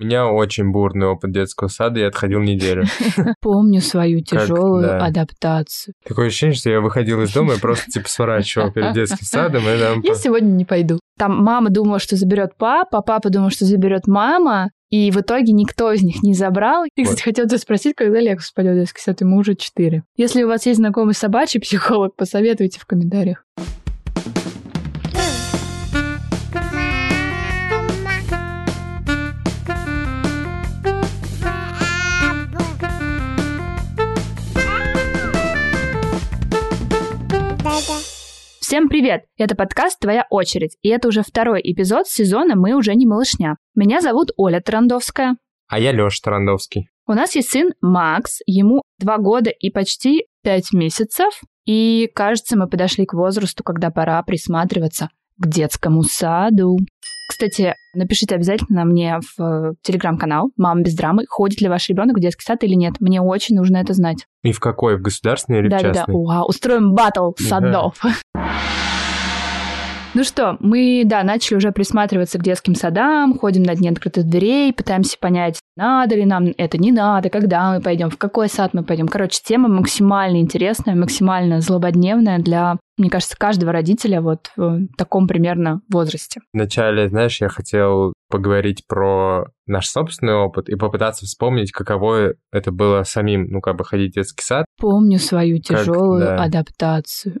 У меня очень бурный опыт детского сада, я отходил неделю. Помню свою Как, тяжелую да. адаптацию. Такое ощущение, что я выходил из дома и просто типа сворачивал перед детским садом. И там Я сегодня не пойду. Там мама думала, что заберет папа, папа думал, что заберет мама, и в итоге никто из них не забрал. И, кстати, хотела тебя спросить, когда Лексус пойдет в детский сад, ему уже 4. Если у вас есть знакомый собачий психолог, посоветуйте в комментариях. Всем привет! Это подкаст «Твоя очередь», и это уже второй эпизод сезона «Мы уже не малышня». Меня зовут Оля Тарандовская. А я Лёша Тарандовский. У нас есть сын Макс, ему два года и почти пять месяцев, и кажется, мы подошли к возрасту, когда пора присматриваться к детскому саду. Кстати, напишите обязательно мне в телеграм-канал «Мама без драмы», ходит ли ваш ребенок в детский сад или нет. Мне очень нужно это знать. И в какой? В государственной или в Да-да-да, частной? Уа, устроим батл садов. Ну что, мы, да, начали уже присматриваться к детским садам, ходим на дни открытых дверей, пытаемся понять, надо ли нам это, не надо, когда мы пойдем, в какой сад мы пойдем. Короче, тема максимально интересная, максимально злободневная для, мне кажется, каждого родителя вот в таком примерно возрасте. Вначале, знаешь, я хотел поговорить про наш собственный опыт и попытаться вспомнить, каково это было самим, ну, как бы ходить в детский сад. Помню свою Как, тяжелую да. адаптацию.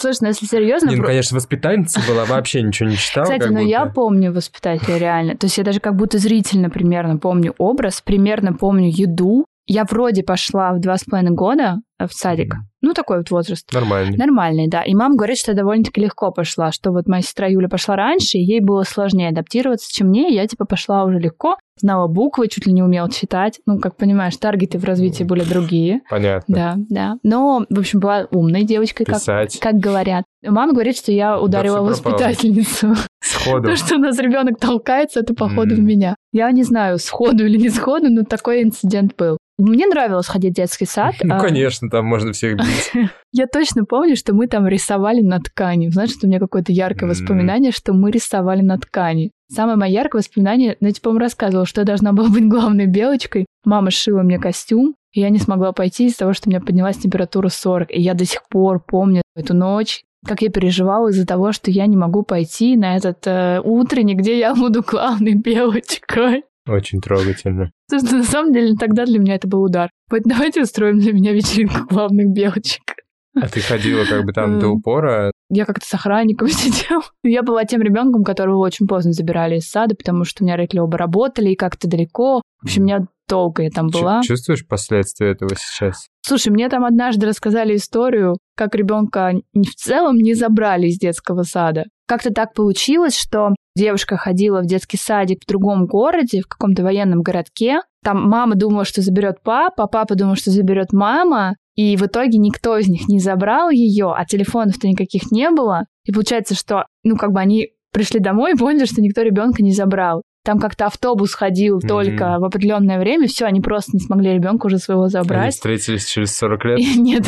Слушай, ну если серьезно, Не, ну, конечно, воспитательница была, вообще ничего не читал. Кстати, как ну я помню воспитателя реально. То есть я даже как будто зрительно примерно помню образ, примерно помню еду. Я вроде пошла в два с половиной года в садик. Ну, такой вот возраст. Нормально. Нормальный, да. И мама говорит, что я довольно-таки легко пошла, что вот моя сестра Юля пошла раньше, и ей было сложнее адаптироваться, чем мне. Я, типа, пошла уже легко, знала буквы, чуть ли не умела читать. Ну, как понимаешь, таргеты в развитии были другие. Понятно. Да, да. Но, в общем, была умной девочкой, как, Писать. как говорят. Мама говорит, что я ударила пропало. воспитательницу. Сходу. То, что у нас ребенок толкается, это походу в меня. Я не знаю, сходу или не сходу, но такой инцидент был. Мне нравилось ходить в детский сад. Ну, а, конечно, там можно всех бить. Я точно помню, что мы там рисовали на ткани. Знаешь, что у меня какое-то яркое воспоминание, что мы рисовали на ткани. Самое мое яркое воспоминание, ну, я, типа, рассказывала, что я должна была быть главной белочкой. Мама сшила мне костюм, и я не смогла пойти из-за того, что у меня поднялась температура 40. И я до сих пор помню эту ночь, как я переживала из-за того, что я не могу пойти на этот э, утренник, где я буду главной белочкой. Очень трогательно. Что на самом деле тогда для меня это был удар. Вот давайте устроим для меня вечеринку главных белочек. А ты ходила как бы там до М. упора. Я как-то с охранником сидела. Я была тем ребенком, которого очень поздно забирали из сада, потому что у меня родители оба работали и как-то далеко. В общем, у меня долго я там была. Чувствуешь последствия этого сейчас? Слушай, мне там однажды рассказали историю, как ребенка в целом не забрали из детского сада. Как-то так получилось, что девушка ходила в детский садик в другом городе, в каком-то военном городке. Там мама думала, что заберет папа, папа думал, что заберет мама. И в итоге никто из них не забрал ее, а телефонов-то никаких не было. И получается, что, ну, как бы они пришли домой и поняли, что никто ребенка не забрал. Там как-то автобус ходил Мгм. только в определенное время, все, они просто не смогли ребенка уже своего Они забрать. встретились через 40 лет. Нет.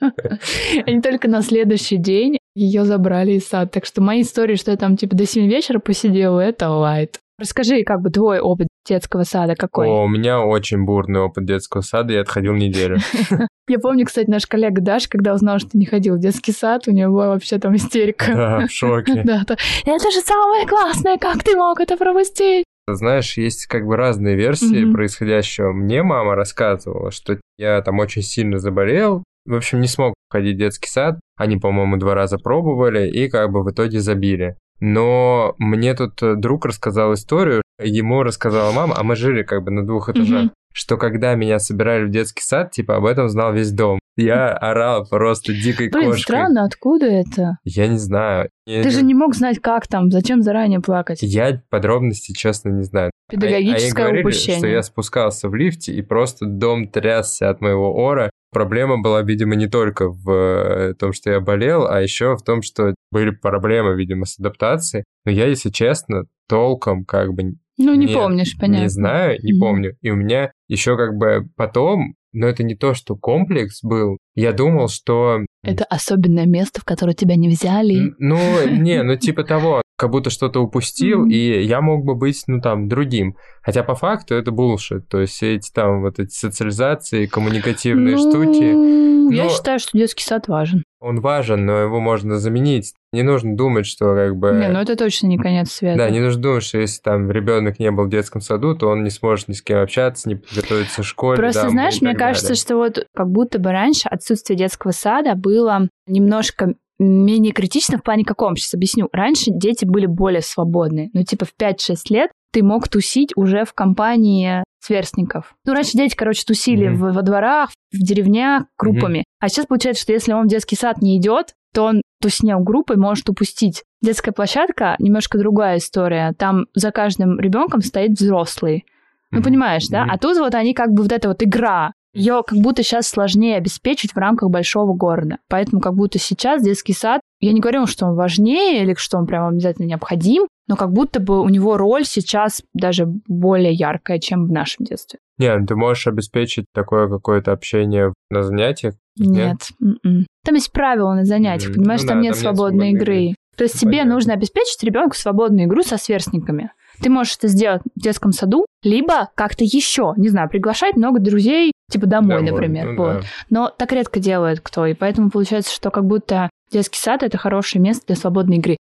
Они только на следующий день ее забрали из сада. Так что мои истории, что я там типа до 7 вечера посидела, это лайт. Расскажи, как бы твой опыт детского сада какой? О, у меня очень бурный опыт детского сада, я отходил неделю. Я помню, кстати, наш коллега Даша, когда узнала, что ты не ходил в детский сад, у нее была вообще там истерика. Да, в шоке. Да. Это же самое классное, как ты мог это пропустить? Знаешь, есть как бы разные версии Мгм. происходящего. Мне мама рассказывала, что я там очень сильно заболел, в общем, не смог ходить в детский сад. Они, по-моему, два раза пробовали и как бы в итоге забили. Но мне тут э, друг рассказал историю, ему рассказала мама, а мы жили как бы на двух этажах, Мгм. что когда меня собирали в детский сад, типа об этом знал весь дом. Я орал просто дикой Блин, кошкой. странно, откуда это? Я не знаю. Я Ты же не мог знать, как там, зачем заранее плакать? Я подробности, честно, не знаю. А- Педагогическое а, они говорили, упущение. что я спускался в лифте, и просто дом трясся от моего ора. Проблема была, видимо, не только в э, том, что я болел, а еще в том, что были проблемы, видимо, с адаптацией. Но я, если честно, толком как бы Ну, не не- помнишь, понятно. не знаю, не Мгм. помню. И у меня еще как бы потом но это не то, что комплекс был. Я думал, что... Это особенное место, в которое тебя не взяли. Ну, не, ну типа того, как будто что-то упустил, и я мог бы быть, ну там, другим. Хотя по факту это булшит. То есть все эти там вот эти социализации, коммуникативные ну, штуки. Я но... считаю, что детский сад важен. Он важен, но его можно заменить. Не нужно думать, что как бы... Не, ну это точно не конец света. Да, не нужно думать, что если там ребенок не был в детском саду, то он не сможет ни с кем общаться, не подготовиться в школе. Просто да, знаешь, мне кажется, далее. что вот как будто бы раньше отсутствие детского сада было немножко менее критично в плане каком? Сейчас объясню. Раньше дети были более свободны. Ну, типа в 5-6 лет ты мог тусить уже в компании сверстников. Ну, раньше дети, короче, тусили mm-hmm. в, во дворах, в деревнях группами. Mm-hmm. А сейчас получается, что если он в детский сад не идет, то он тусня группой может упустить. Детская площадка немножко другая история. Там за каждым ребенком стоит взрослый. Ну, mm-hmm. понимаешь, да? Mm-hmm. А тут вот они как бы вот эта вот игра. Ее как будто сейчас сложнее обеспечить в рамках большого города. Поэтому как будто сейчас детский сад, я не говорю, что он важнее или что он прям обязательно необходим, но как будто бы у него роль сейчас даже более яркая, чем в нашем детстве. Ну ты можешь обеспечить такое какое-то общение на занятиях? Нет. нет? М-м. Там есть правила на занятиях, понимаешь, ну, там, да, нет там свободной нет свободной игры. игры. То есть тебе нужно обеспечить ребенку свободную игру со сверстниками. Ты можешь это сделать в детском саду, либо как-то еще, не знаю, приглашать много друзей, типа домой, домой например. Ну, вот. Да. Но так редко делает кто, и поэтому получается, что как будто детский сад это хорошее место для свободной игры.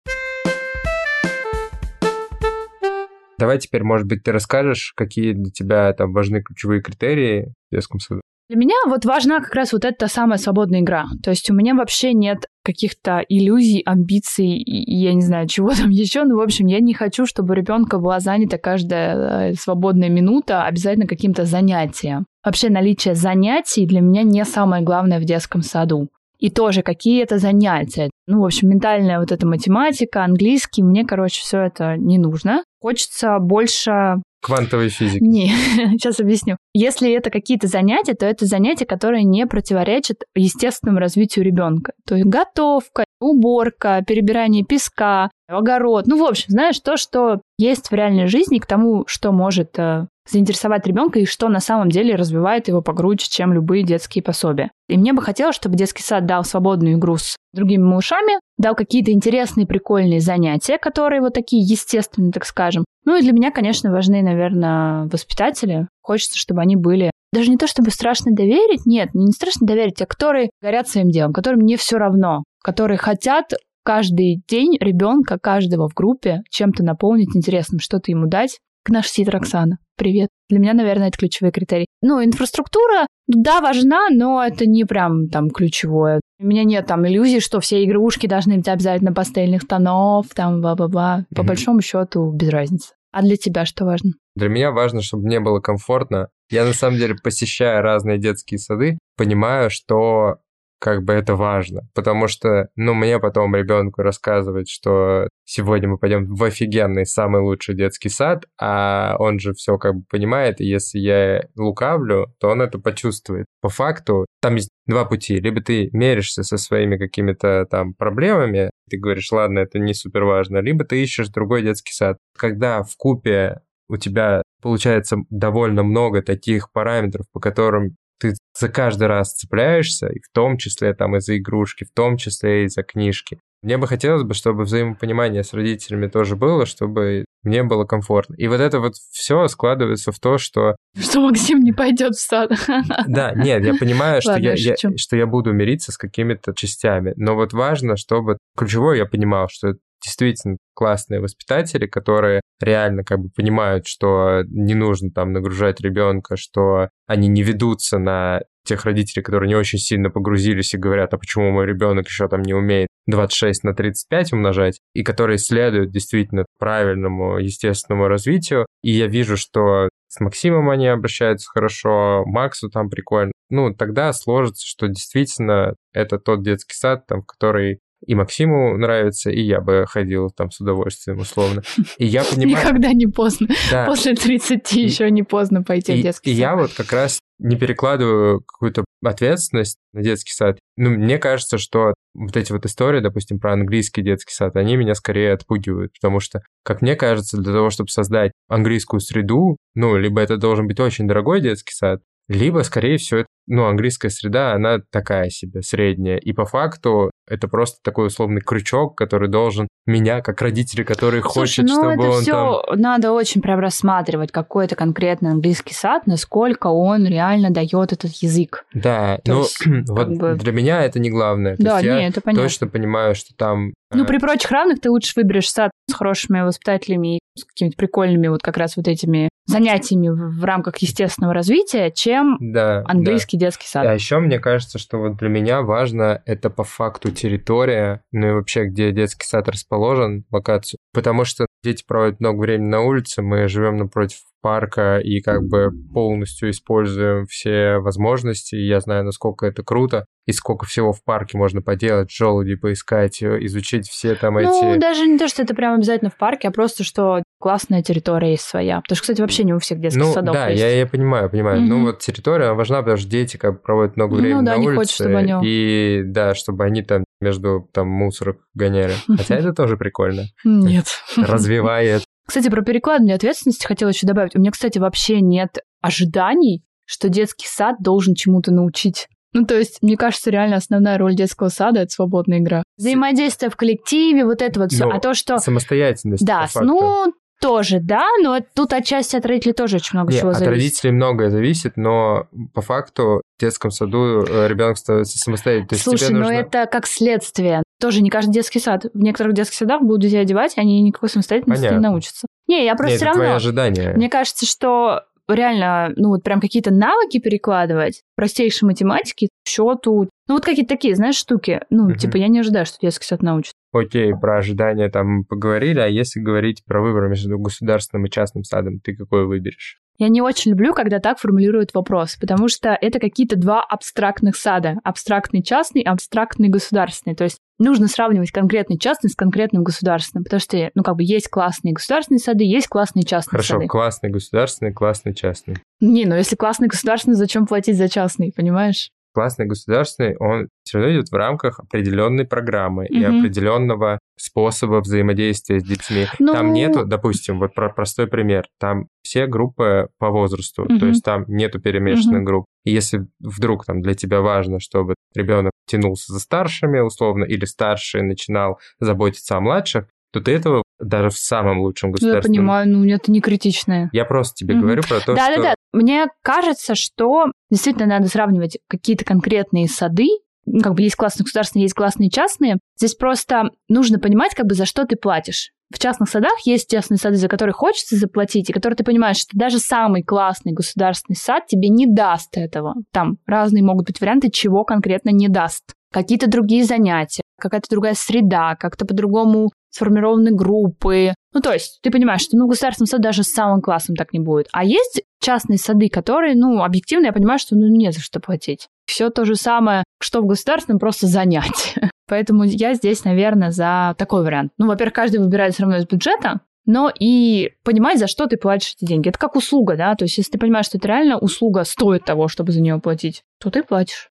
Давай теперь, может быть, ты расскажешь, какие для тебя там важны ключевые критерии в детском саду? Для меня вот важна как раз вот эта самая свободная игра. То есть у меня вообще нет каких-то иллюзий, амбиций и, я не знаю, чего там еще. Но, в общем, я не хочу, чтобы у ребенка была занята каждая э, свободная минута обязательно каким-то занятием. Вообще наличие занятий для меня не самое главное в детском саду. И тоже какие это занятия. Ну, в общем, ментальная вот эта математика, английский, мне, короче, все это не нужно. Хочется больше Квантовой физики. Не, сейчас объясню. Если это какие-то занятия, то это занятия, которые не противоречат естественному развитию ребенка. То есть готовка, уборка, перебирание песка, огород. Ну, в общем, знаешь, то, что есть в реальной жизни, к тому, что может э, заинтересовать ребенка и что на самом деле развивает его погруче, чем любые детские пособия. И мне бы хотелось, чтобы детский сад дал свободную игру с другими малышами, дал какие-то интересные, прикольные занятия, которые вот такие естественные, так скажем. Ну и для меня, конечно, важны, наверное, воспитатели. Хочется, чтобы они были даже не то, чтобы страшно доверить, нет, не страшно доверить, а которые горят своим делом, которым не все равно, которые хотят каждый день ребенка, каждого в группе чем-то наполнить интересным, что-то ему дать. К нашей сид Роксана. Привет. Для меня, наверное, это ключевой критерий. Ну, инфраструктура, да, важна, но это не прям там ключевое. У меня нет там иллюзий, что все игрушки должны быть обязательно пастельных тонов, там, бла-бла-бла. По mm-hmm. большому счету, без разницы. А для тебя что важно? Для меня важно, чтобы мне было комфортно. Я на самом деле, посещая разные детские сады, понимаю, что как бы это важно, потому что, ну, мне потом ребенку рассказывать, что сегодня мы пойдем в офигенный, самый лучший детский сад, а он же все как бы понимает, и если я лукавлю, то он это почувствует. По факту, там есть два пути. Либо ты меришься со своими какими-то там проблемами, ты говоришь, ладно, это не супер важно, либо ты ищешь другой детский сад. Когда в купе у тебя получается довольно много таких параметров, по которым ты за каждый раз цепляешься, и в том числе там из-за игрушки, в том числе из-за книжки. Мне бы хотелось бы, чтобы взаимопонимание с родителями тоже было, чтобы мне было комфортно. И вот это вот все складывается в то, что... Что Максим не пойдет в сад. Да, нет, я понимаю, что, Ладно, я, я, что я буду мириться с какими-то частями, но вот важно, чтобы... Ключевое я понимал, что действительно классные воспитатели, которые реально как бы понимают, что не нужно там нагружать ребенка, что они не ведутся на тех родителей, которые не очень сильно погрузились и говорят, а почему мой ребенок еще там не умеет 26 на 35 умножать, и которые следуют действительно правильному естественному развитию. И я вижу, что с Максимом они обращаются хорошо, Максу там прикольно. Ну, тогда сложится, что действительно это тот детский сад, там, в который и Максиму нравится, и я бы ходил там с удовольствием, условно. И я понимаю... Никогда не поздно. Да. После 30 и, еще не поздно пойти и, в детский и сад. И я вот как раз не перекладываю какую-то ответственность на детский сад. Ну, мне кажется, что вот эти вот истории, допустим, про английский детский сад, они меня скорее отпугивают, потому что, как мне кажется, для того, чтобы создать английскую среду, ну, либо это должен быть очень дорогой детский сад, либо, скорее всего, ну, английская среда, она такая себе, средняя. И по факту это просто такой условный крючок, который должен меня, как родители, которые Слушай, хочет, ну чтобы это он все там... надо очень прям рассматривать какой-то конкретный английский сад, насколько он реально дает этот язык. Да, То ну, есть, вот бы- для меня это не главное. То Да, есть я не, это понятно. точно понимаю, что там... Ну, э, при прочих равных ты лучше выберешь сад с хорошими воспитателями и с какими-то прикольными вот как раз вот этими занятиями в в рамках естественного развития, чем да, да. английский детский сад. А еще мне кажется, что вот для меня важно это по факту территория, ну и вообще, где детский сад расположен, локацию. Потому что дети проводят много времени на улице, мы живем напротив парка и как бы полностью используем все возможности. Я знаю, насколько это круто и сколько всего в парке можно поделать, желуди поискать, э, изучить все там Ну, эти... даже не то, что это прям обязательно в парке, а просто, что классная территория есть своя. Потому что, кстати, вообще не у всех детских Ну, садов да, есть. я, я понимаю, понимаю. Мгм. Ну, вот территория важна, потому что дети как бы проводят много Ну времени да, на не улице. хочешь, чтобы они- И да, чтобы они там между там мусорок гоняли. Хотя это тоже прикольно. Нет. Развивает. Кстати, про перекладывание ответственности хотела еще добавить. У меня, кстати, вообще нет ожиданий, что детский сад должен чему-то научить. Ну, то есть, мне кажется, реально основная роль детского сада — это свободная игра. Взаимодействие в коллективе, вот это вот все. Ну, а то, что... Самостоятельность. Да, по факту. ну, тоже, да, но тут отчасти от родителей тоже очень много Не, чего от зависит. родителей многое зависит, но по факту в детском саду ребенок становится самостоятельным. То есть Слушай, ну нужно... это как следствие. Тоже не каждый детский сад. В некоторых детских садах будут детей одевать, они никакой самостоятельности не Понятно. научатся. Не, я просто Не, все это твои равно... ожидания. Мне кажется, что реально, ну вот прям какие-то навыки перекладывать, простейшей математики, счету, ну вот какие-то такие, знаешь, штуки. Ну, Мгм. типа, я не ожидаю, что детский сад научит. Окей, про ожидания там мы поговорили, а если говорить про выбор между государственным и частным садом, ты какой выберешь? Я не очень люблю, когда так формулируют вопрос, потому что это какие-то два абстрактных сада. Абстрактный частный, абстрактный государственный. То есть нужно сравнивать конкретный частный с конкретным государственным, потому что, ну, как бы есть классные государственные сады, есть классные частные Хорошо, сады. классный государственный, классный частный. Не, ну если классный государственный, зачем платить за частный, понимаешь? Классный государственный, он все равно идет в рамках определенной программы и Мгм. определенного способа взаимодействия с детьми. Ну- Там нету, допустим, вот про простой пример, там все группы по возрасту, Мгм. то есть там нету перемешанных Мгм. групп. И если вдруг там для тебя важно, чтобы ребенок тянулся за старшими условно, или старший начинал заботиться о младших, то ты этого даже в самом лучшем Ну, я государственном... понимаю, ну, это не критичное. Я просто тебе Мгм. говорю про то, да, что... да, да. Мне кажется, что действительно надо сравнивать какие-то конкретные сады. Ну, Как бы есть классные государственные, есть классные частные. Здесь просто нужно понимать, как бы за что ты платишь. В частных садах есть частные сады, за которые хочется заплатить, и которые ты понимаешь, что даже самый классный государственный сад тебе не даст этого. Там разные могут быть варианты, чего конкретно не даст. Какие-то другие занятия, какая-то другая среда, как-то по-другому сформированы группы. Ну, то есть, ты понимаешь, что ну, в государственном саду даже с самым классом так не будет. А есть частные сады, которые, ну, объективно, я понимаю, что ну, не за что платить. Все то же самое, что в государственном, просто занять. Поэтому я здесь, наверное, за такой вариант. Ну, во-первых, каждый выбирает все равно из бюджета, но и понимать, за что ты платишь эти деньги. Это как услуга, да? То есть, если ты понимаешь, что это реально услуга стоит того, чтобы за нее платить, то ты платишь.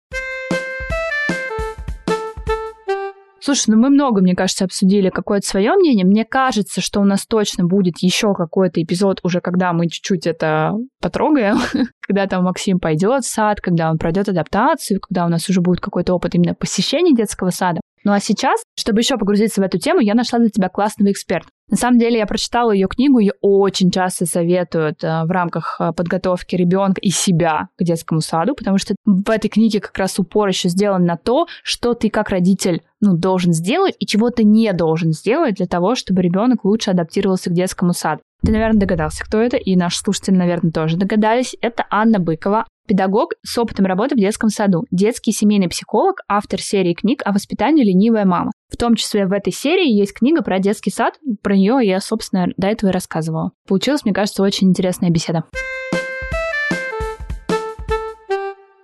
Слушай, ну мы много, мне кажется, обсудили какое-то свое мнение. Мне кажется, что у нас точно будет еще какой-то эпизод, уже когда мы чуть-чуть это потрогаем, когда там Максим пойдет в сад, когда он пройдет адаптацию, когда у нас уже будет какой-то опыт именно посещения детского сада. Ну а сейчас, чтобы еще погрузиться в эту тему, я нашла для тебя классного эксперта. На самом деле я прочитала ее книгу, ее очень часто советуют э, в рамках э, подготовки ребенка и себя к детскому саду, потому что в этой книге как раз упор еще сделан на то, что ты как родитель ну, должен сделать и чего ты не должен сделать для того, чтобы ребенок лучше адаптировался к детскому саду. Ты, наверное, догадался, кто это, и наши слушатели, наверное, тоже догадались. Это Анна Быкова, педагог с опытом работы в детском саду, детский семейный психолог, автор серии книг о воспитании «Ленивая мама». В том числе в этой серии есть книга про детский сад, про нее я, собственно, до этого и рассказывала. Получилась, мне кажется, очень интересная беседа.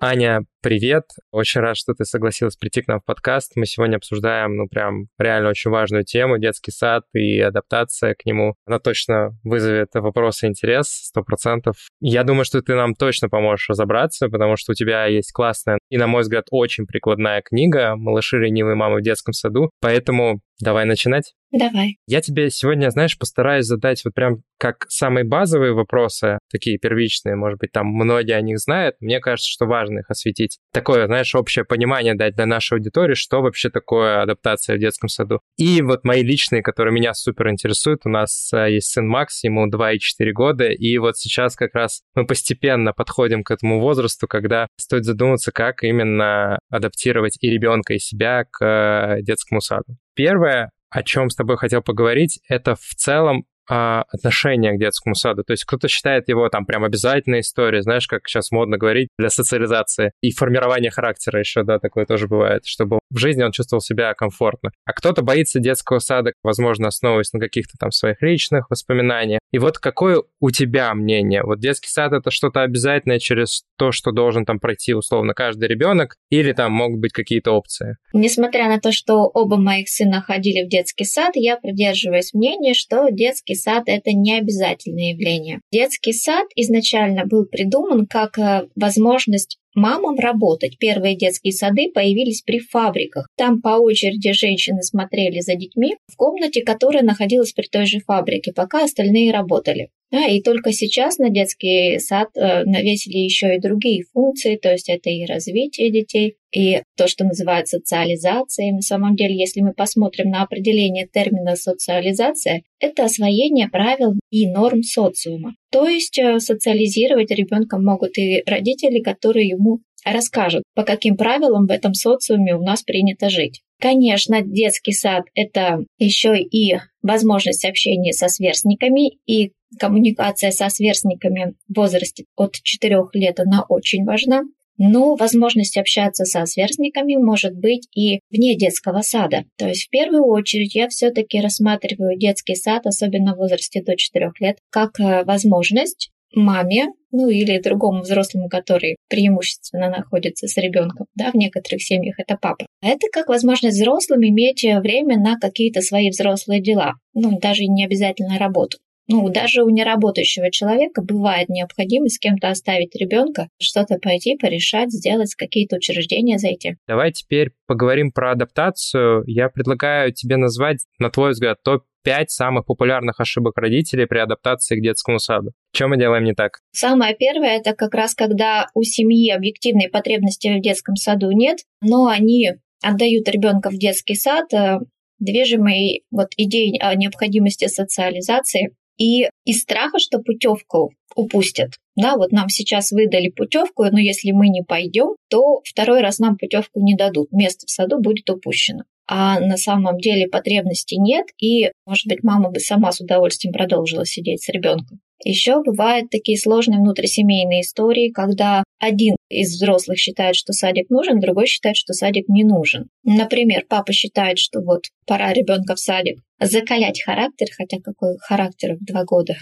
Аня, Привет, очень рад, что ты согласилась прийти к нам в подкаст. Мы сегодня обсуждаем, ну, прям реально очень важную тему, детский сад и адаптация к нему. Она точно вызовет вопросы и интерес, сто процентов. Я думаю, что ты нам точно поможешь разобраться, потому что у тебя есть классная и, на мой взгляд, очень прикладная книга «Малыши ленивые мамы в детском саду». Поэтому давай начинать. Давай. Я тебе сегодня, знаешь, постараюсь задать вот прям как самые базовые вопросы, такие первичные, может быть, там многие о них знают. Мне кажется, что важно их осветить. Такое, знаешь, общее понимание дать для нашей аудитории, что вообще такое адаптация в детском саду. И вот мои личные, которые меня супер интересуют. У нас э, есть сын Макс, ему 2 и 4 года, и вот сейчас как раз мы постепенно подходим к этому возрасту, когда стоит задуматься, как именно адаптировать и ребенка, и себя к э, детскому саду. Первое, о чем с тобой хотел поговорить, это в целом а, отношение к детскому саду. То есть кто-то считает его там прям обязательной историей, знаешь, как сейчас модно говорить, для социализации и формирования характера еще, да, такое тоже бывает, чтобы в жизни он чувствовал себя комфортно. А кто-то боится детского сада, возможно, основываясь на каких-то там своих личных воспоминаниях. И вот какое у тебя мнение? Вот детский сад — это что-то обязательное через то, что должен там пройти условно каждый ребенок, или там могут быть какие-то опции? Несмотря на то, что оба моих сына ходили в детский сад, я придерживаюсь мнения, что детский сад – это не обязательное явление. Детский сад изначально был придуман как э, возможность мамам работать. Первые детские сады появились при фабриках. Там по очереди женщины смотрели за детьми в комнате, которая находилась при той же фабрике, пока остальные работали. Да, и только сейчас на детский сад э, навесили еще и другие функции, то есть это и развитие детей, и то, что называют социализацией. На самом деле, если мы посмотрим на определение термина социализация, это освоение правил и норм социума. То есть э, социализировать ребенка могут и родители, которые ему расскажут, по каким правилам в этом социуме у нас принято жить. Конечно, детский сад – это еще и возможность общения со сверстниками, и коммуникация со сверстниками в возрасте от 4 лет, она очень важна. Но возможность общаться со сверстниками может быть и вне детского сада. То есть в первую очередь я все-таки рассматриваю детский сад, особенно в возрасте до 4 лет, как э, возможность маме, ну или другому взрослому, который преимущественно находится с ребенком, да, в некоторых семьях это папа. Это как возможность взрослым иметь время на какие-то свои взрослые дела, ну даже не обязательно работу. Ну, даже у неработающего человека бывает необходимость с кем-то оставить ребенка, что-то пойти, порешать, сделать, какие-то учреждения зайти. Давай теперь поговорим про адаптацию. Я предлагаю тебе назвать, на твой взгляд, топ-5 самых популярных ошибок родителей при адаптации к детскому саду. Что мы делаем не так? Самое первое, это как раз когда у семьи объективной потребности в детском саду нет, но они отдают ребенка в детский сад, э, движимой вот идеей о необходимости социализации, и из страха, что путевку упустят. Да, вот нам сейчас выдали путевку, но если мы не пойдем, то второй раз нам путевку не дадут. Место в саду будет упущено. А на самом деле потребности нет, и, может быть, мама бы сама с удовольствием продолжила сидеть с ребенком. Еще бывают такие сложные внутрисемейные истории, когда один из взрослых считает, что садик нужен, другой считает, что садик не нужен. Например, папа считает, что вот пора ребенка в садик закалять характер, хотя какой характер в два года.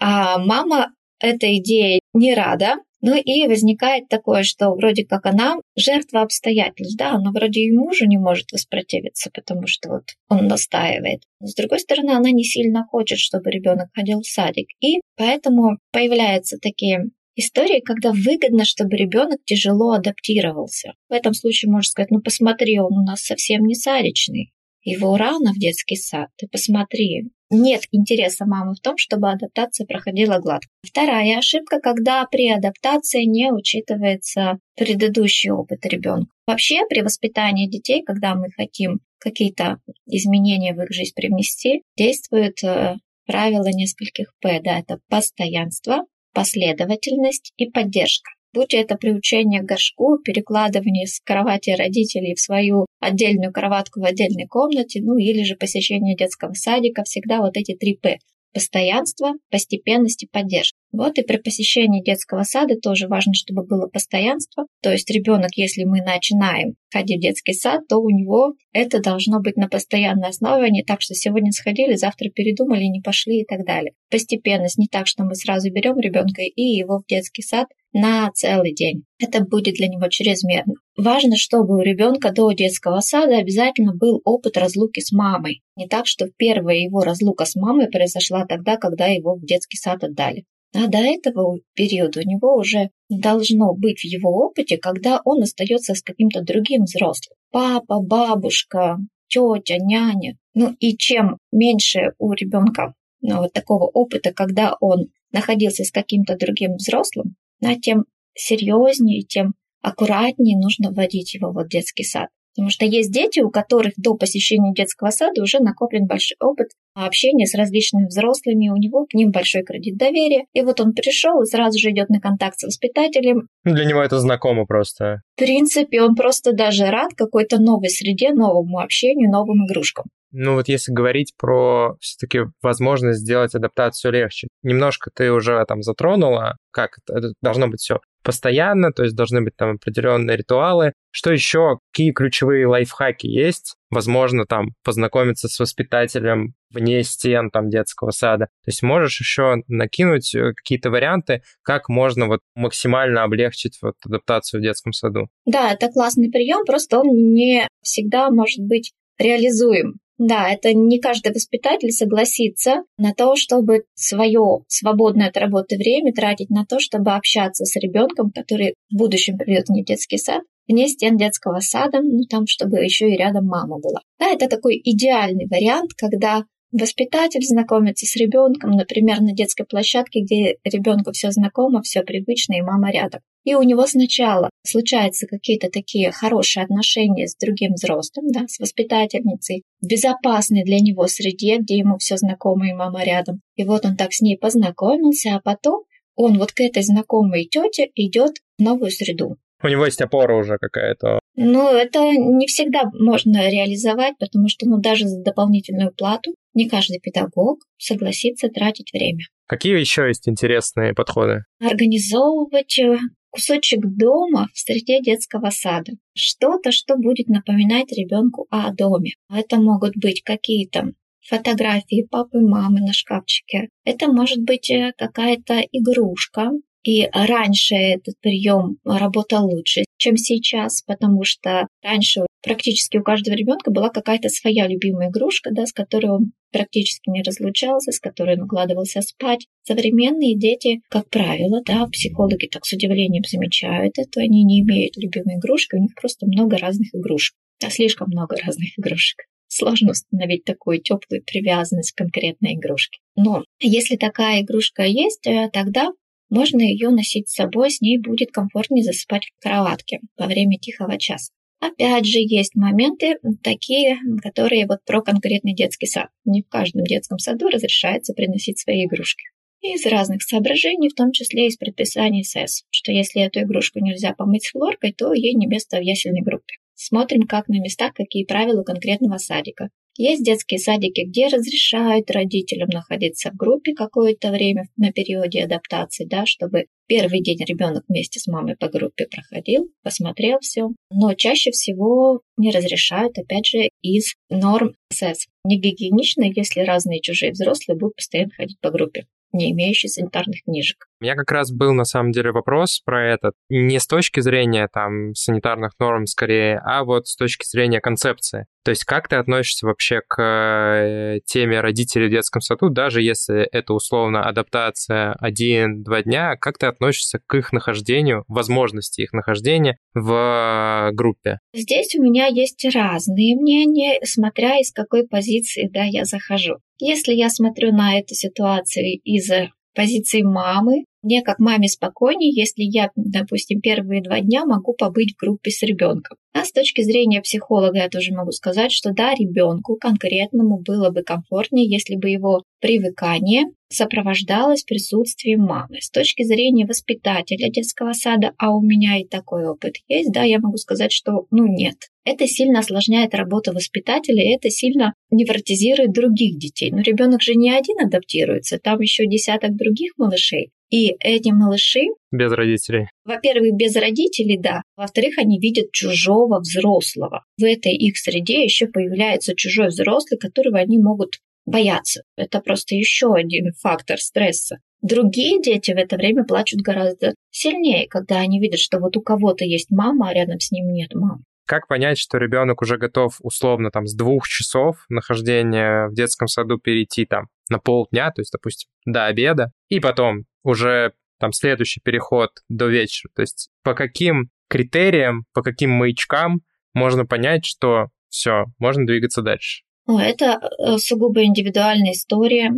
А мама этой идеей не рада, ну и возникает такое, что вроде как она жертва обстоятельств, да, но вроде и мужу не может воспротивиться, потому что вот он настаивает. Но с другой стороны, она не сильно хочет, чтобы ребенок ходил в садик. И поэтому появляются такие истории, когда выгодно, чтобы ребенок тяжело адаптировался. В этом случае можно сказать, ну посмотри, он у нас совсем не садичный. Его рано в детский сад, ты посмотри, нет интереса мамы в том, чтобы адаптация проходила гладко. Вторая ошибка, когда при адаптации не учитывается предыдущий опыт ребенка. Вообще при воспитании детей, когда мы хотим какие-то изменения в их жизнь привнести, действует э, правило нескольких П. Да, это постоянство, последовательность и поддержка. Будь это приучение к горшку, перекладывание с кровати родителей в свою отдельную кроватку в отдельной комнате, ну или же посещение детского садика, всегда вот эти три «П» постоянство, постепенность и поддержка. Вот и при посещении детского сада тоже важно, чтобы было постоянство. То есть ребенок, если мы начинаем ходить в детский сад, то у него это должно быть на постоянной основе, а не так, что сегодня сходили, завтра передумали, не пошли и так далее. Постепенность не так, что мы сразу берем ребенка и его в детский сад на целый день. Это будет для него чрезмерно. Важно, чтобы у ребенка до детского сада обязательно был опыт разлуки с мамой. Не так, что первая его разлука с мамой произошла тогда, когда его в детский сад отдали. А до этого периода у него уже должно быть в его опыте, когда он остается с каким-то другим взрослым. Папа, бабушка, тетя, няня. Ну и чем меньше у ребенка ну, вот такого опыта, когда он находился с каким-то другим взрослым, да, тем серьезнее, тем аккуратнее нужно вводить его в детский сад. Потому что есть дети, у которых до посещения детского сада уже накоплен большой опыт общения с различными взрослыми, у него к ним большой кредит доверия. И вот он пришел и сразу же идет на контакт с воспитателем. Для него это знакомо просто. В принципе, он просто даже рад какой-то новой среде, новому общению, новым игрушкам. Ну вот если говорить про все-таки возможность сделать адаптацию легче, немножко ты уже там затронула, как это должно быть все постоянно, то есть должны быть там определенные ритуалы. Что еще? Какие ключевые лайфхаки есть? Возможно, там познакомиться с воспитателем вне стен там детского сада. То есть можешь еще накинуть э, какие-то варианты, как можно вот максимально облегчить вот адаптацию в детском саду? Да, это классный прием, просто он не всегда может быть реализуем. Да, это не каждый воспитатель согласится на то, чтобы свое свободное от работы время тратить на то, чтобы общаться с ребенком, который в будущем придет в детский сад, вне стен детского сада, ну там, чтобы еще и рядом мама была. Да, это такой идеальный вариант, когда Воспитатель знакомится с ребенком, например, на детской площадке, где ребенку все знакомо, все привычно, и мама рядом. И у него сначала случаются какие-то такие хорошие отношения с другим взрослым, да, с воспитательницей, в безопасной для него среде, где ему все знакомо и мама рядом. И вот он так с ней познакомился, а потом он вот к этой знакомой тете идет в новую среду. У него есть опора уже какая-то. Ну, это не всегда можно реализовать, потому что, ну, даже за дополнительную плату не каждый педагог согласится тратить время. Какие еще есть интересные подходы? Организовывать э, кусочек дома в среде детского сада. Что-то, что будет напоминать ребенку о доме. Это могут быть какие-то фотографии папы, мамы на шкафчике. Это может быть э, какая-то игрушка, и раньше этот прием работал лучше, чем сейчас, потому что раньше практически у каждого ребенка была какая-то своя любимая игрушка, да, с которой он практически не разлучался, с которой он укладывался спать. Современные дети, как правило, да, психологи так с удивлением замечают это, они не имеют любимой игрушки, у них просто много разных игрушек, а слишком много разных игрушек. Сложно установить такую теплую привязанность к конкретной игрушке. Но если такая игрушка есть, э, тогда можно ее носить с собой, с ней будет комфортнее засыпать в кроватке во время тихого часа. Опять же, есть моменты такие, которые вот про конкретный детский сад. Не в каждом детском саду разрешается приносить свои игрушки. Из разных соображений, в том числе из предписаний СЭС, что если эту игрушку нельзя помыть с хлоркой, то ей не место в ясельной группе. Смотрим, как на местах, какие правила конкретного садика. Есть детские садики, где разрешают родителям находиться в группе какое-то время на периоде адаптации, да, чтобы первый день ребенок вместе с мамой по группе проходил, посмотрел все. Но чаще всего не разрешают, опять же, из норм СС. Не гигиенично, если разные чужие взрослые будут постоянно ходить по группе не имеющие санитарных книжек. У меня как раз был на самом деле вопрос про это не с точки зрения там санитарных норм скорее, а вот с точки зрения концепции. То есть как ты относишься вообще к э, теме родителей в детском саду, даже если это условно адаптация один-два дня, как ты относишься к их нахождению, возможности их нахождения в группе? Здесь у меня есть разные мнения, смотря из какой позиции да, я захожу. Если я смотрю на эту ситуацию из позиции мамы, мне как маме спокойнее, если я, допустим, первые два дня могу побыть в группе с ребенком. А с точки зрения психолога я тоже могу сказать, что да, ребенку конкретному было бы комфортнее, если бы его привыкание сопровождалось присутствием мамы. С точки зрения воспитателя детского сада, а у меня и такой опыт есть, да, я могу сказать, что ну нет. Это сильно осложняет работу воспитателя, и это сильно невротизирует других детей. Но ребенок же не один адаптируется, там еще десяток других малышей. И эти малыши... Без родителей. Во-первых, без родителей, да. Во-вторых, они видят чужого взрослого. В этой их среде еще появляется чужой взрослый, которого они могут бояться. Это просто еще один фактор стресса. Другие дети в это время плачут гораздо сильнее, когда они видят, что вот у кого-то есть мама, а рядом с ним нет мамы. Как понять, что ребенок уже готов условно там с двух часов нахождения в детском саду перейти там на полдня, то есть, допустим, до обеда, и потом уже там следующий переход до вечера. То есть по каким критериям, по каким маячкам можно понять, что все, можно двигаться дальше. Это э, сугубо индивидуальная история.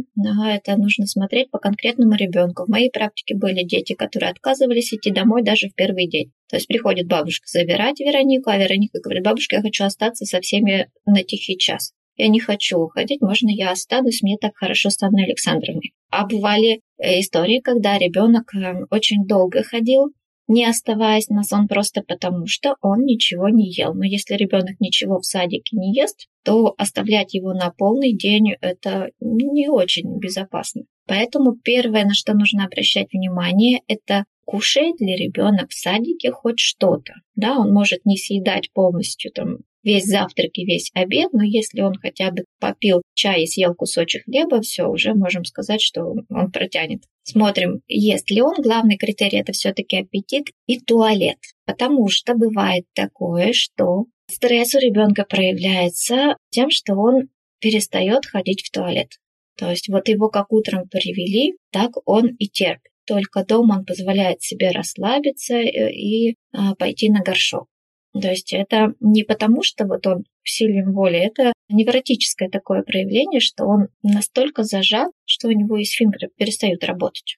Это нужно смотреть по конкретному ребенку. В моей практике были дети, которые отказывались идти домой даже в первый день. То есть приходит бабушка забирать Веронику, а Вероника говорит, бабушка, я хочу остаться со всеми на тихий час. Я не хочу уходить, можно я останусь, мне так хорошо с Анной Александровной. А бывали э, истории, когда ребенок э, очень долго ходил, не оставаясь на сон просто потому, что он ничего не ел. Но если ребенок ничего в садике не ест, то оставлять его на полный день это не очень безопасно. Поэтому первое, на что нужно обращать внимание, это кушает ли ребенок в садике хоть что-то. Да, он может не съедать полностью там весь завтрак и весь обед, но если он хотя бы попил чай и съел кусочек хлеба, все, уже можем сказать, что он протянет. Смотрим, ест ли он. Главный критерий это все-таки аппетит и туалет. Потому что бывает такое, что стресс у ребенка проявляется тем, что он перестает ходить в туалет. То есть вот его как утром привели, так он и терпит. Только дома он позволяет себе расслабиться э, и а, пойти на горшок. То есть это не потому, что вот он в силе воли, это невротическое такое проявление, что он настолько зажат, что у него и сфинктеры перестают работать.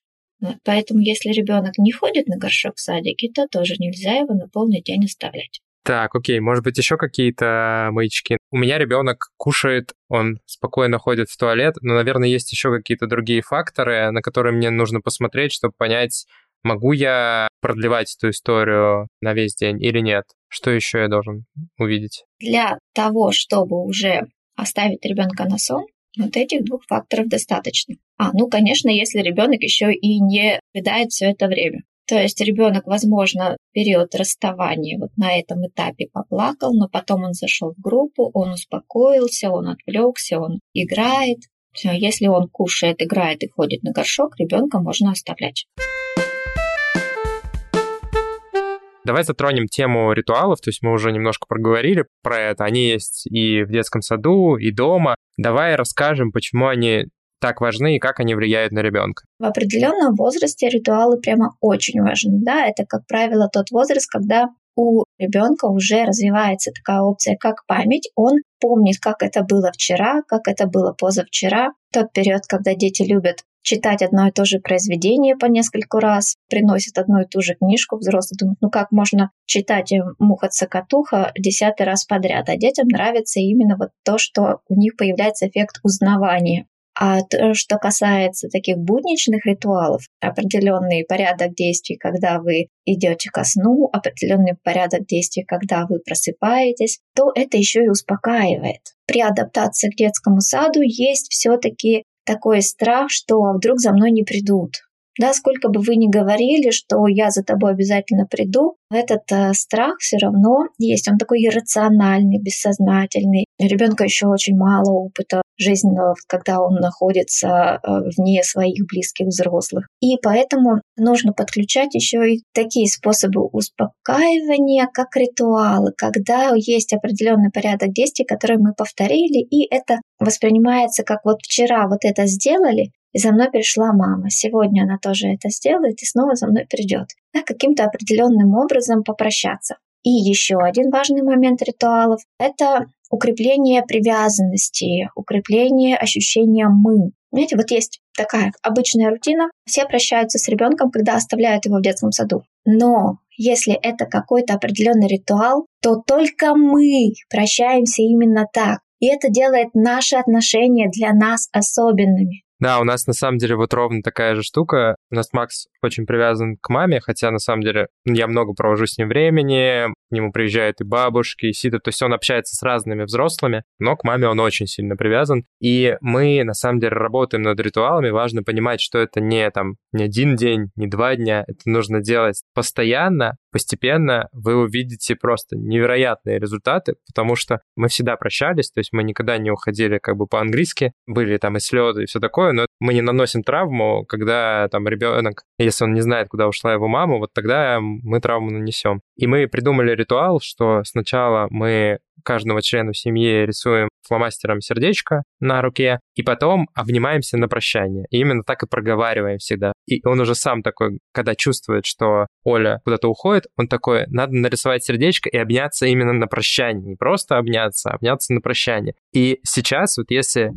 Поэтому если ребенок не ходит на горшок в садике, то тоже нельзя его на полный день оставлять. Так, окей, может быть, еще какие-то маячки. У меня ребенок кушает, он спокойно ходит в туалет, но, наверное, есть еще какие-то другие факторы, на которые мне нужно посмотреть, чтобы понять, могу я продлевать эту историю на весь день или нет. Что еще я должен увидеть? Для того, чтобы уже оставить ребенка на сон, вот этих двух факторов достаточно. А, ну, конечно, если ребенок еще и не рыдает все это время. То есть ребенок, возможно, период расставания вот на этом этапе поплакал, но потом он зашел в группу, он успокоился, он отвлекся, он играет. Если он кушает, играет и ходит на горшок, ребенка можно оставлять. Давай затронем тему ритуалов, то есть мы уже немножко проговорили про это. Они есть и в детском саду, и дома. Давай расскажем, почему они так важны и как они влияют на ребенка? В определенном возрасте ритуалы прямо очень важны. Да, это, как правило, тот возраст, когда у ребенка уже развивается такая опция, как память. Он помнит, как это было вчера, как это было позавчера. Тот период, когда дети любят читать одно и то же произведение по нескольку раз, приносит одну и ту же книжку, взрослый думает, ну как можно читать «Муха-цокотуха» десятый раз подряд, а детям нравится именно вот то, что у них появляется эффект узнавания. А то, что касается таких будничных ритуалов, определенный порядок действий, когда вы идете ко сну, определенный порядок действий, когда вы просыпаетесь, то это еще и успокаивает. При адаптации к детскому саду есть все-таки такой страх, что а вдруг за мной не придут. Да, сколько бы вы ни говорили, что я за тобой обязательно приду, этот э, страх все равно есть. Он такой иррациональный, бессознательный. У ребенка еще очень мало опыта жизненного, когда он находится э, вне своих близких взрослых. И поэтому нужно подключать еще и такие способы успокаивания, как ритуалы, когда есть определенный порядок действий, который мы повторили, и это воспринимается как вот вчера вот это сделали, и за мной пришла мама. Сегодня она тоже это сделает и снова за мной придет. Да, каким-то определенным образом попрощаться. И еще один важный момент ритуалов – это укрепление привязанности, укрепление ощущения «мы». Знаете, вот есть такая обычная рутина. Все прощаются с ребенком, когда оставляют его в детском саду. Но если это какой-то определенный ритуал, то только мы прощаемся именно так. И это делает наши отношения для нас особенными. Да, у нас на самом деле вот ровно такая же штука. У нас Макс очень привязан к маме, хотя на самом деле я много провожу с ним времени, к нему приезжают и бабушки, и сидят, то есть он общается с разными взрослыми, но к маме он очень сильно привязан. И мы на самом деле работаем над ритуалами, важно понимать, что это не там не один день, не два дня, это нужно делать постоянно, постепенно вы увидите просто невероятные результаты, потому что мы всегда прощались, то есть мы никогда не уходили как бы по-английски, были там и слезы и все такое, такое, но мы не наносим травму, когда там ребенок, если он не знает, куда ушла его мама, вот тогда мы травму нанесем. И мы придумали ритуал, что сначала мы каждого члена семьи рисуем фломастером сердечко на руке, и потом обнимаемся на прощание. И именно так и проговариваем всегда. И он уже сам такой, когда чувствует, что Оля куда-то уходит, он такой, надо нарисовать сердечко и обняться именно на прощание. Не просто обняться, а обняться на прощание. И сейчас вот если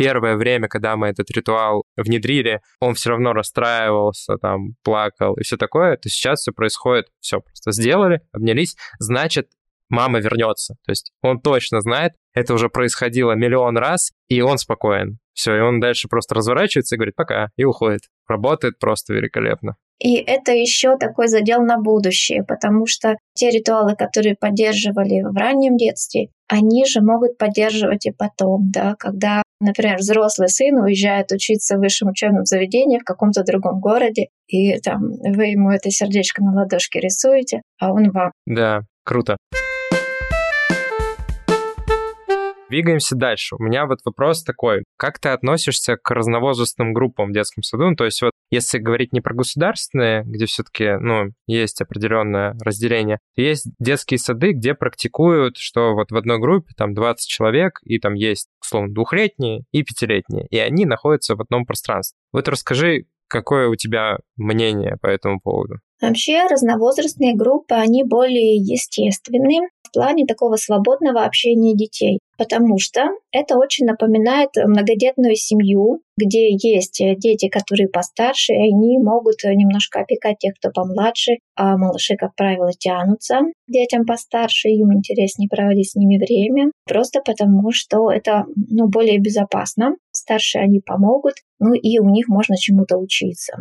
первое время, когда мы этот ритуал внедрили, он все равно расстраивался, там, плакал и все такое, то сейчас все происходит, все, просто сделали, обнялись, значит, мама вернется. То есть он точно знает, это уже происходило миллион раз, и он спокоен. Все, и он дальше просто разворачивается и говорит пока, и уходит. Работает просто великолепно. И это еще такой задел на будущее, потому что те ритуалы, которые поддерживали в раннем детстве, они же могут поддерживать и потом, да, когда, например, взрослый сын уезжает учиться в высшем учебном заведении в каком-то другом городе, и там вы ему это сердечко на ладошке рисуете, а он вам. Да, круто. Двигаемся дальше. У меня вот вопрос такой. Как ты относишься к разновозрастным группам в детском саду? Ну, то есть вот если говорить не про государственные, где все-таки, ну, есть определенное разделение, есть детские сады, где практикуют, что вот в одной группе там 20 человек, и там есть, условно, двухлетние и пятилетние, и они находятся в одном пространстве. Вот расскажи, какое у тебя мнение по этому поводу? Вообще разновозрастные группы, они более естественны в плане такого свободного общения детей, потому что это очень напоминает многодетную семью, где есть дети, которые постарше, и они могут немножко опекать тех, кто помладше, а малыши, как правило, тянутся детям постарше, им интереснее проводить с ними время, просто потому что это ну, более безопасно. Старшие они помогут, ну и у них можно чему-то учиться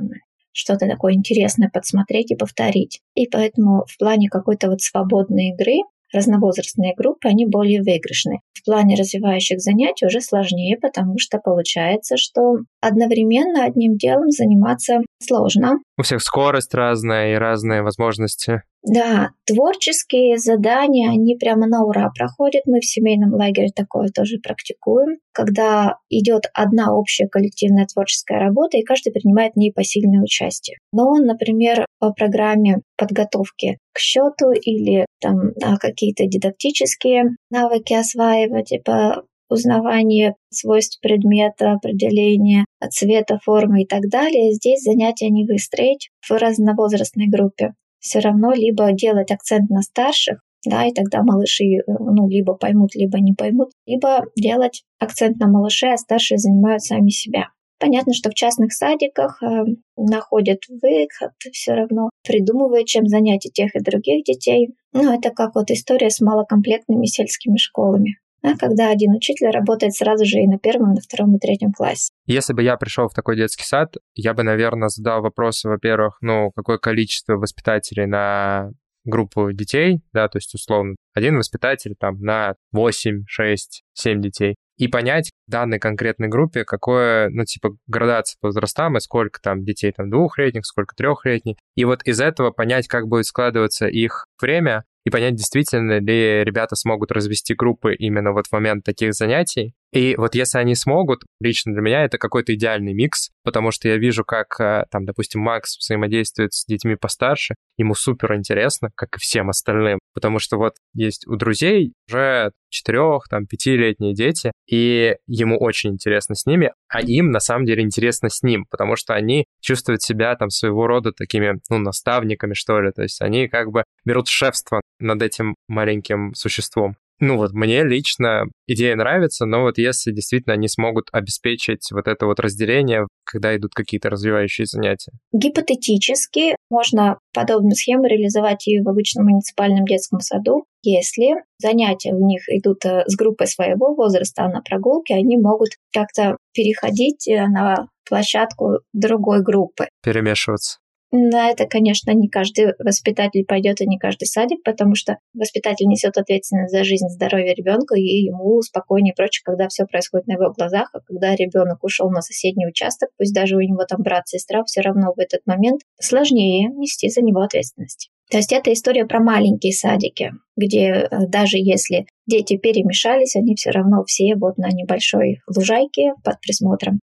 что-то такое интересное подсмотреть и повторить. И поэтому в плане какой-то вот свободной игры разновозрастные группы, они более выигрышны. В плане развивающих занятий уже сложнее, потому что получается, что одновременно одним делом заниматься сложно. У всех скорость разная и разные возможности. Да, творческие задания, они прямо на ура проходят. Мы в семейном лагере такое тоже практикуем, когда идет одна общая коллективная творческая работа, и каждый принимает в ней посильное участие. Но, например, по программе подготовки к счету или там а, какие-то дидактические навыки осваивать, по узнавание свойств предмета, определение цвета, формы и так далее, здесь занятия не выстроить в разновозрастной группе. Все равно либо делать акцент на старших, да, и тогда малыши, э, ну, либо поймут, либо не поймут, либо делать акцент на малышей, а старшие занимают сами себя. Понятно, что в частных садиках э, находят выход, все равно придумывают, чем занять и тех, и других детей. Ну, это как вот история с малокомплектными сельскими школами да, когда один учитель работает сразу же и на первом, и на втором, и третьем классе. Если бы я пришел в такой детский сад, я бы, наверное, задал вопросы, во-первых, ну, какое количество воспитателей на группу детей, да, то есть условно один воспитатель там на 8, 6, 7 детей и понять в данной конкретной группе, какое, ну, типа, градация по возрастам, и сколько там детей там двухлетних, сколько трехлетних. И вот из этого понять, как будет складываться их время, и понять, действительно ли ребята смогут развести группы именно вот в момент таких занятий. И вот если они смогут, лично для меня это какой-то идеальный микс, потому что я вижу, как э, там, допустим, Макс взаимодействует с детьми постарше, ему супер интересно, как и всем остальным, потому что вот есть у друзей уже четырех, там, пятилетние дети, и ему очень интересно с ними, а им на самом деле интересно с ним, потому что они чувствуют себя там своего рода такими, ну, наставниками, что ли, то есть они как бы берут шефство над этим маленьким существом. Ну вот, мне лично идея нравится, но вот если действительно они смогут обеспечить вот это вот разделение, когда идут какие-то развивающие занятия. Гипотетически можно подобную схему реализовать и в обычном муниципальном детском саду, если занятия у них идут э, с группой своего возраста, а на прогулке они могут как-то переходить э, на площадку другой группы. Перемешиваться. На это, конечно, не каждый воспитатель пойдет и не каждый садик, потому что воспитатель несет ответственность за жизнь здоровье ребенка, и ему спокойнее и прочее, когда все происходит на его глазах, а когда ребенок ушел на соседний участок, пусть даже у него там брат, сестра, все равно в этот момент сложнее нести за него ответственность. То есть это история про маленькие садики, где э, даже если дети перемешались, они все равно все вот на небольшой лужайке под присмотром.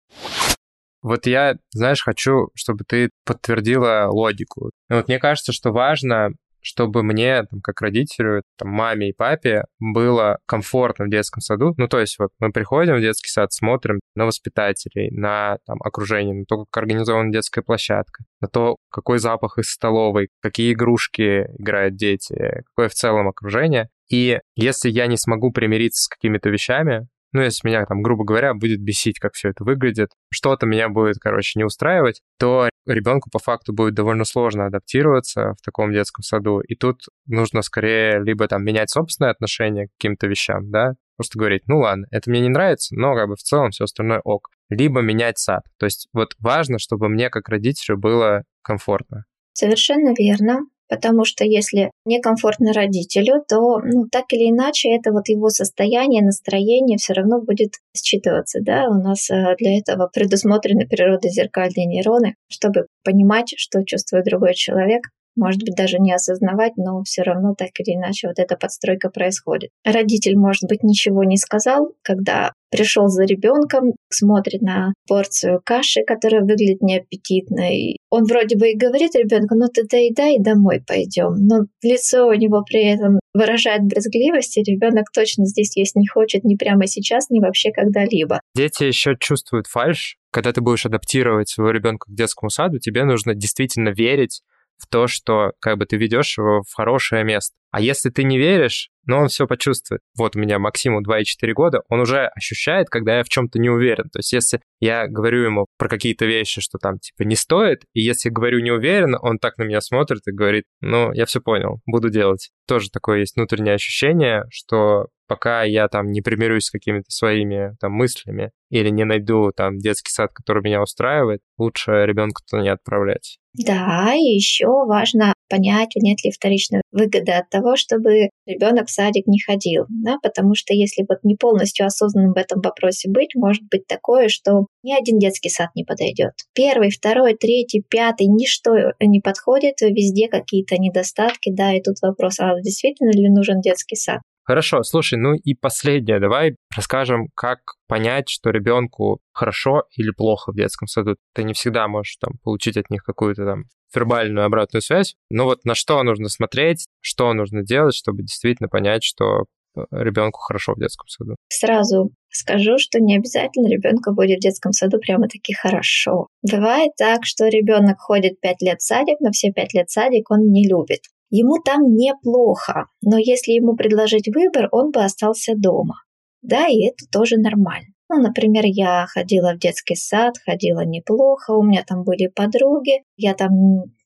Вот я, знаешь, хочу, чтобы ты подтвердила логику. Вот мне кажется, что важно чтобы мне, там, как родителю, там, маме и папе было комфортно в детском саду. Ну, то есть вот мы приходим в детский сад, смотрим на воспитателей, на там, окружение, на то, как организована детская площадка, на то, какой запах из столовой, какие игрушки играют дети, какое в целом окружение. И если я не смогу примириться с какими-то вещами, ну, если меня там, грубо говоря, будет бесить, как все это выглядит, что-то меня будет, короче, не устраивать, то ребенку по факту будет довольно сложно адаптироваться в таком детском саду. И тут нужно скорее либо там менять собственное отношение к каким-то вещам, да, просто говорить, ну ладно, это мне не нравится, но как бы в целом все остальное ок. Либо менять сад. То есть вот важно, чтобы мне как родителю было комфортно. Совершенно верно. Потому что если некомфортно родителю, то ну, так или иначе это вот его состояние, настроение все равно будет считываться. Да? У нас э, для этого предусмотрены природозеркальные нейроны, чтобы понимать, что чувствует другой человек, может быть, даже не осознавать, но все равно так или иначе вот эта подстройка происходит. Родитель, может быть, ничего не сказал, когда пришел за ребенком, смотрит на порцию каши, которая выглядит неаппетитной. Он вроде бы и говорит ребенку, ну ты доедай, домой пойдем. Но лицо у него при этом выражает брезгливость, и ребенок точно здесь есть не хочет ни прямо сейчас, ни вообще когда-либо. Дети еще чувствуют фальш. Когда ты будешь адаптировать своего ребенка к детскому саду, тебе нужно действительно верить в то, что как бы ты ведешь его в хорошее место. А если ты не веришь, но он все почувствует. Вот у меня Максиму 2,4 года, он уже ощущает, когда я в чем-то не уверен. То есть если я говорю ему про какие-то вещи, что там типа не стоит, и если говорю не уверен, он так на меня смотрит и говорит, ну, я все понял, буду делать. Тоже такое есть внутреннее ощущение, что пока я там не примирюсь с какими-то своими там мыслями или не найду там детский сад, который меня устраивает, лучше ребенка туда не отправлять. Да, и еще важно понять, нет ли вторичной выгоды от того, чтобы ребенок в садик не ходил, да, потому что если вот не полностью осознанным в этом вопросе быть, может быть такое, что ни один детский сад не подойдет. Первый, второй, третий, пятый, ничто не подходит, везде какие-то недостатки, да, и тут вопрос, а действительно ли нужен детский сад? Хорошо, слушай, ну и последнее, давай расскажем, как понять, что ребенку хорошо или плохо в детском саду. Ты не всегда можешь там получить от них какую-то там вербальную обратную связь, но вот на что нужно смотреть, что нужно делать, чтобы действительно понять, что э, ребенку хорошо в детском саду. Сразу скажу, что не обязательно ребенку будет в детском саду прямо-таки хорошо. Бывает так, что ребенок ходит 5 лет в садик, но все 5 лет садик он не любит. Ему там неплохо, но если ему предложить выбор, он бы остался дома. Да, и это тоже нормально. Ну, например, я ходила в детский сад, ходила неплохо, у меня там были подруги, я там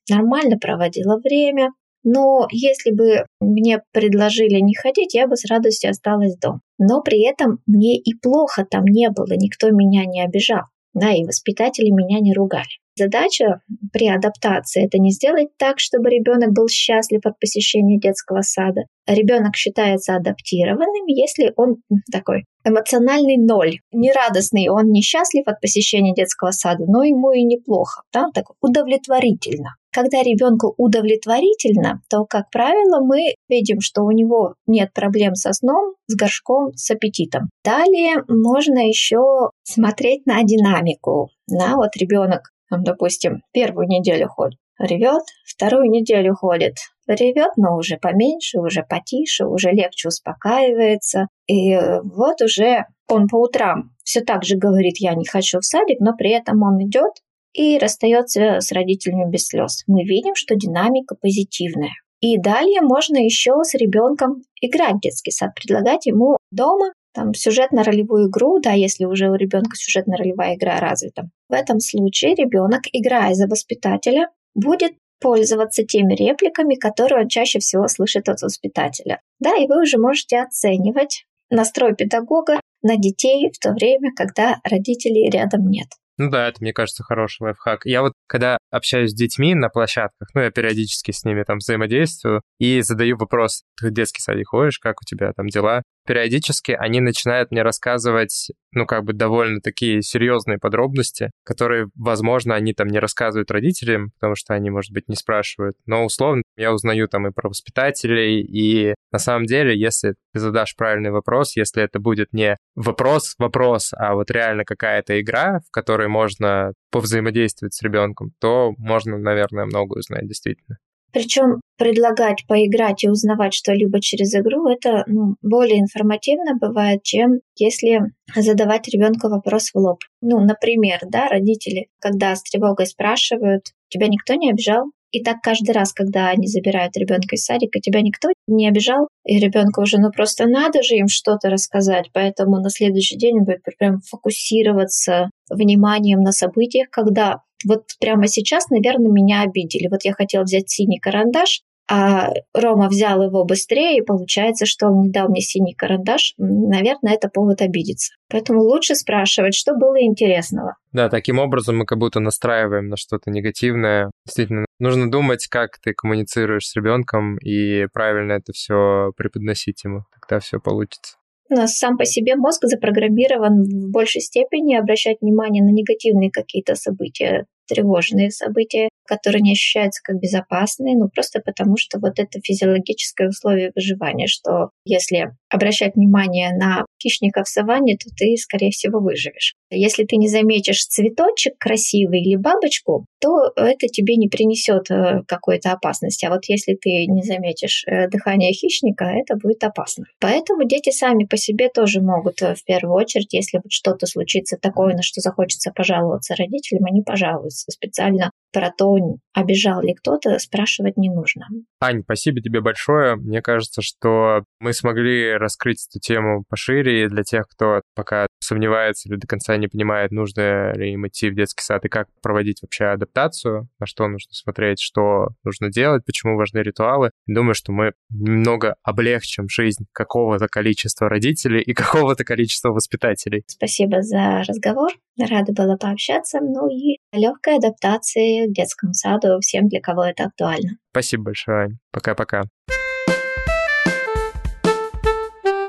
нормально проводила время. Но если бы мне предложили не ходить, я бы с радостью осталась дома. Но при этом мне и плохо там не было, никто меня не обижал. Да, и воспитатели меня не ругали. Задача при адаптации это не сделать так, чтобы ребенок был счастлив от посещения детского сада. Ребенок считается адаптированным, если он такой эмоциональный ноль, нерадостный, он несчастлив от посещения детского сада, но ему и неплохо, да, так удовлетворительно. Когда ребенку удовлетворительно, то, как правило, мы видим, что у него нет проблем со сном, с горшком, с аппетитом. Далее можно еще смотреть на динамику. На вот ребенок там, допустим, первую неделю ходит, ревет, вторую неделю ходит, ревет, но уже поменьше, уже потише, уже легче успокаивается. И вот уже он по утрам все так же говорит, я не хочу в садик, но при этом он идет и расстается с родителями без слез. Мы видим, что динамика позитивная. И далее можно еще с ребенком играть в детский сад, предлагать ему дома там, сюжетно-ролевую игру, да, если уже у ребенка сюжетно-ролевая игра развита. В этом случае ребенок, играя за воспитателя, будет пользоваться теми репликами, которые он чаще всего слышит от воспитателя. Да, и вы уже можете оценивать настрой педагога на детей в то время, когда родителей рядом нет. Ну да, это, мне кажется, хороший лайфхак. Я вот, когда общаюсь с детьми на площадках, ну, я периодически с ними там взаимодействую и задаю вопрос, ты в детский садик ходишь, как у тебя там дела? периодически они начинают мне рассказывать, ну, как бы довольно такие серьезные подробности, которые, возможно, они там не рассказывают родителям, потому что они, может быть, не спрашивают. Но условно я узнаю там и про воспитателей, и на самом деле, если ты задашь правильный вопрос, если это будет не вопрос-вопрос, а вот реально какая-то игра, в которой можно повзаимодействовать с ребенком, то можно, наверное, много узнать действительно. Причем предлагать поиграть и узнавать что-либо через игру, это ну, более информативно бывает, чем если задавать ребенку вопрос в лоб. Ну, например, да, родители, когда с тревогой спрашивают, тебя никто не обижал? И так каждый раз, когда они забирают ребенка из садика, тебя никто не обижал, и ребенку уже, ну просто надо же им что-то рассказать, поэтому на следующий день он будет прям фокусироваться вниманием на событиях, когда вот прямо сейчас, наверное, меня обидели. Вот я хотела взять синий карандаш, а Рома взял его быстрее, и получается, что он не дал мне синий карандаш. Наверное, это повод обидеться. Поэтому лучше спрашивать, что было интересного. Да, таким образом мы как будто настраиваем на что-то негативное. Действительно, нужно думать, как ты коммуницируешь с ребенком и правильно это все преподносить ему. Тогда все получится. Нас сам по себе мозг запрограммирован в большей степени обращать внимание на негативные какие-то события, тревожные события, которые не ощущаются как безопасные, ну просто потому, что вот это физиологическое условие выживания, что если обращать внимание на хищника в саванне, то ты, скорее всего, выживешь. Если ты не заметишь цветочек красивый или бабочку, то это тебе не принесет э, какой-то опасности. А вот если ты не заметишь э, дыхание хищника, это будет опасно. Поэтому дети сами по себе тоже могут э, в первую очередь, если вот что-то случится такое, на что захочется пожаловаться родителям, они пожалуются. Специально про то, обижал ли кто-то, спрашивать не нужно. Ань, спасибо тебе большое. Мне кажется, что мы смогли раскрыть эту тему пошире для тех, кто пока сомневается или до конца не понимает, нужно ли им идти в детский сад и как проводить вообще адаптацию, на что нужно смотреть, что нужно делать, почему важны ритуалы. Думаю, что мы немного облегчим жизнь какого-то количества родителей и какого-то количества воспитателей. Спасибо за разговор. Рада была пообщаться. Ну и легкой адаптации к детскому саду всем, для кого это актуально. Спасибо большое, Ань. Пока-пока.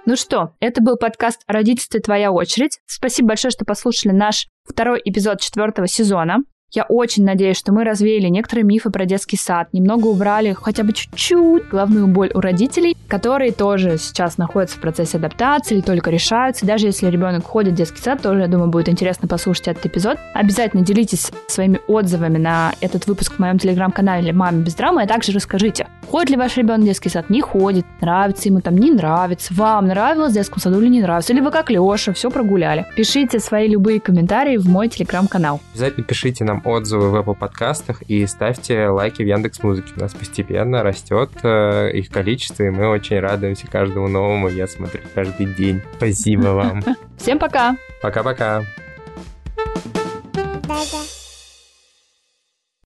Ну что, это был подкаст «Родительство. Твоя очередь». Спасибо большое, что послушали наш второй эпизод четвертого сезона. Я очень надеюсь, что мы развеяли некоторые мифы про детский сад, немного убрали хотя бы чуть-чуть главную боль у родителей, которые тоже сейчас находятся в процессе адаптации или только решаются. Даже если ребенок ходит в детский сад, тоже, я думаю, будет интересно послушать этот эпизод. Обязательно делитесь своими отзывами на этот выпуск в моем телеграм-канале «Мама без драмы», а также расскажите, ходит ли ваш ребенок в детский сад, не ходит, нравится ему там, не нравится, вам нравилось в детском саду или не нравится, или вы как Леша, все прогуляли. Пишите свои любые комментарии в мой телеграм-канал. Обязательно пишите нам отзывы в Apple подкастах и ставьте лайки в Яндекс Музыке. У нас постепенно растет э, их количество, и мы очень радуемся каждому новому. Я смотрю каждый день. Спасибо вам. Всем пока. Пока-пока. Да-да.